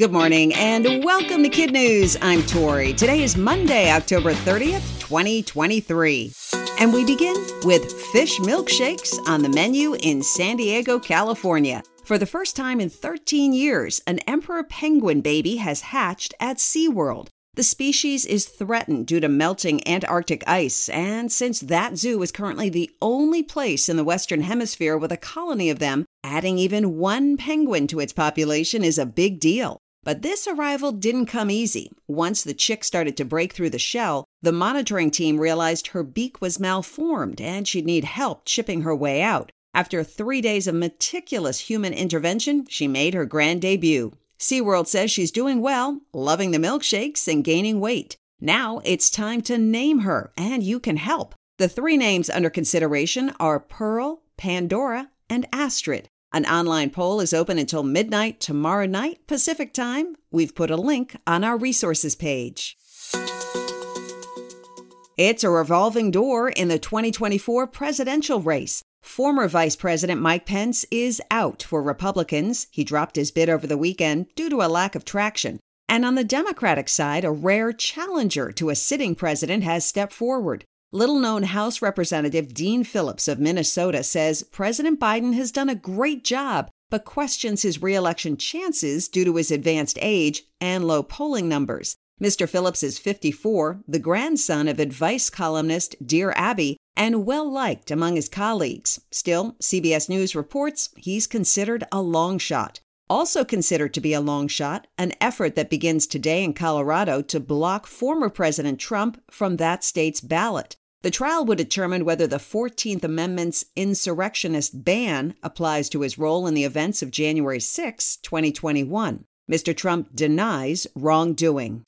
Good morning and welcome to KidNuz. I'm Tori. Today is Monday, October 30th, 2023. And we begin with fish milkshakes on the menu in San Diego, California. For the first time in 13 years, an emperor penguin baby has hatched at SeaWorld. The species is threatened due to melting Antarctic ice, and since that zoo is currently the only place in the Western Hemisphere with a colony of them, adding even one penguin to its population is a big deal. But this arrival didn't come easy. Once the chick started to break through the shell, the monitoring team realized her beak was malformed and she'd need help chipping her way out. After three days of meticulous human intervention, she made her grand debut. SeaWorld says she's doing well, loving the milkshakes, and gaining weight. Now it's time to name her, and you can help. The three names under consideration are Pearl, Pandora, and Astrid. An online poll is open until midnight tomorrow night, Pacific time. We've put a link on our resources page. It's a revolving door in the 2024 presidential race. Former Vice President Mike Pence is out for Republicans. He dropped his bid over the weekend due to a lack of traction. And on the Democratic side, a rare challenger to a sitting president has stepped forward. Little known House Representative Dean Phillips of Minnesota says President Biden has done a great job, but questions his reelection chances due to his advanced age and low polling numbers. Mr. Phillips is 54, the grandson of advice columnist Dear Abby, and well liked among his colleagues. Still, CBS News reports he's considered a long shot. Also considered to be a long shot, an effort that begins today in Colorado to block former President Trump from that state's ballot. The trial would determine whether the 14th Amendment's insurrectionist ban applies to his role in the events of January 6, 2021. Mr. Trump denies wrongdoing.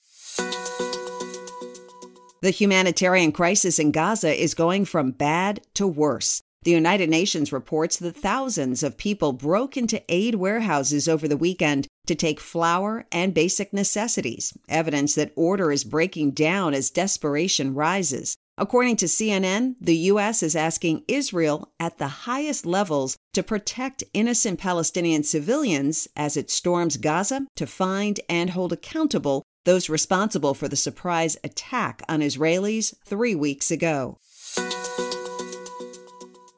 The humanitarian crisis in Gaza is going from bad to worse. The United Nations reports that thousands of people broke into aid warehouses over the weekend to take flour and basic necessities, evidence that order is breaking down as desperation rises. According to CNN, the U.S. is asking Israel at the highest levels to protect innocent Palestinian civilians as it storms Gaza to find and hold accountable those responsible for the surprise attack on Israelis three weeks ago.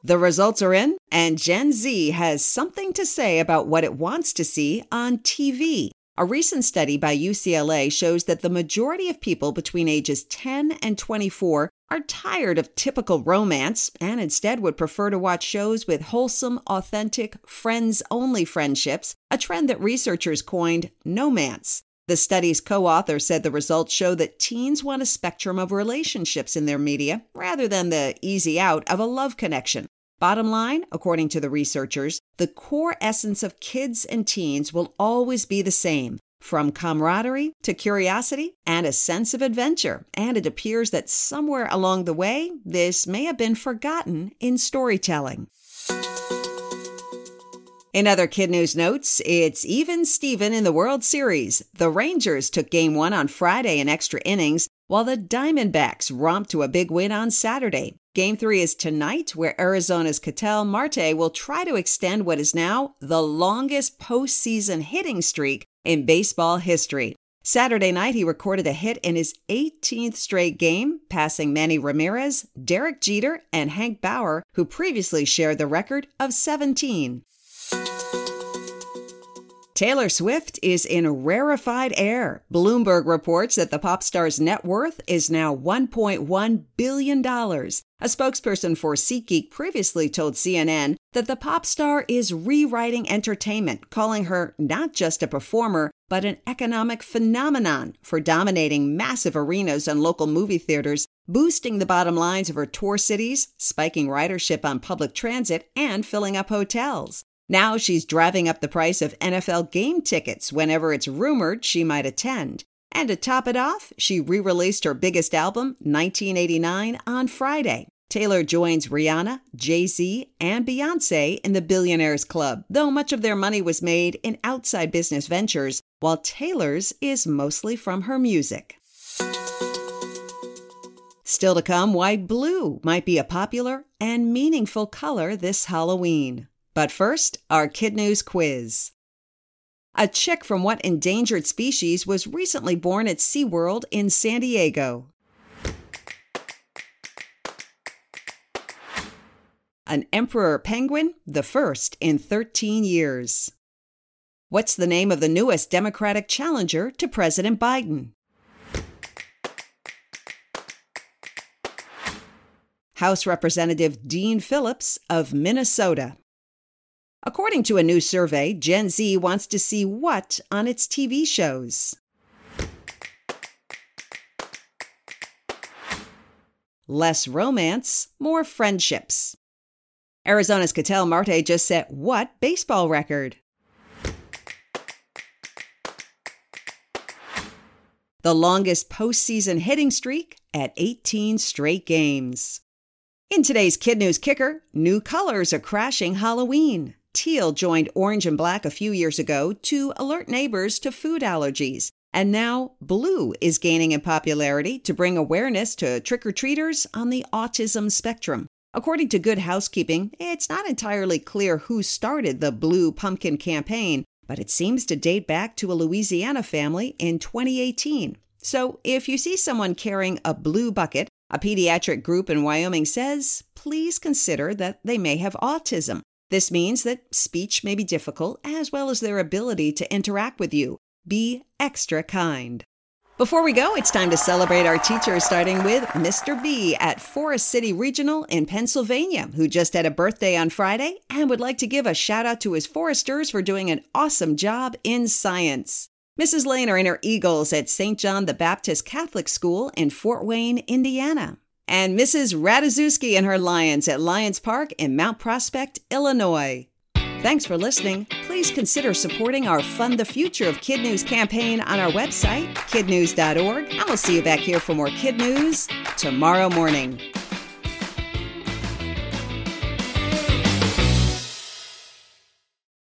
The results are in, and Gen Z has something to say about what it wants to see on TV. A recent study by UCLA shows that the majority of people between ages 10 and 24 are tired of typical romance and instead would prefer to watch shows with wholesome, authentic, friends only friendships, a trend that researchers coined nomance. The study's co author said the results show that teens want a spectrum of relationships in their media rather than the easy out of a love connection. Bottom line, according to the researchers, the core essence of kids and teens will always be the same from camaraderie to curiosity and a sense of adventure. And it appears that somewhere along the way, this may have been forgotten in storytelling. In other KidNuz notes, it's even Steven in the World Series. The Rangers took game one on Friday in extra innings, while the Diamondbacks romped to a big win on Saturday. Game three is tonight, where Arizona's Ketel Marte will try to extend what is now the longest postseason hitting streak in baseball history. Saturday night, he recorded a hit in his 18th straight game, passing Manny Ramirez, Derek Jeter, and Hank Bauer, who previously shared the record of 17. Taylor Swift is in rarefied air. Bloomberg reports that the pop star's net worth is now $1.1 billion. A spokesperson for SeatGeek previously told CNN that the pop star is rewriting entertainment, calling her not just a performer, but an economic phenomenon for dominating massive arenas and local movie theaters, boosting the bottom lines of her tour cities, spiking ridership on public transit, and filling up hotels. Now she's driving up the price of NFL game tickets whenever it's rumored she might attend. And to top it off, she re released her biggest album, 1989, on Friday. Taylor joins Rihanna, Jay Z, and Beyonce in the Billionaires Club, though much of their money was made in outside business ventures, while Taylor's is mostly from her music. Still to come, why blue might be a popular and meaningful color this Halloween. But first, our KidNuz quiz. A chick from what endangered species was recently born at SeaWorld in San Diego? An emperor penguin, the first in 13 years. What's the name of the newest Democratic challenger to President Biden? House Representative Dean Phillips of Minnesota. According to a new survey, Gen Z wants to see what on its TV shows? Less romance, more friendships. Arizona's Ketel Marte just set what baseball record? The longest postseason hitting streak at 18 straight games. In today's KidNuz Kicker, new colors are crashing Halloween. Teal joined orange and black a few years ago to alert neighbors to food allergies. And now blue is gaining in popularity to bring awareness to trick or treaters on the autism spectrum. According to Good Housekeeping, it's not entirely clear who started the Blue Pumpkin campaign, but it seems to date back to a Louisiana family in 2018. So if you see someone carrying a blue bucket, a pediatric group in Wyoming says, please consider that they may have autism. This means that speech may be difficult, as well as their ability to interact with you. Be extra kind. Before we go, it's time to celebrate our teachers, starting with Mr. B at Forest City Regional in Pennsylvania, who just had a birthday on Friday and would like to give a shout out to his foresters for doing an awesome job in science. Mrs. Lane and her Eagles at St. John the Baptist Catholic School in Fort Wayne, Indiana and Mrs. Ratajkowski and her Lions at Lions Park in Mount Prospect, Illinois. Thanks for listening. Please consider supporting our Fund the Future of KidNuz campaign on our website, kidnuz.org, and we'll see you back here for more KidNuz tomorrow morning.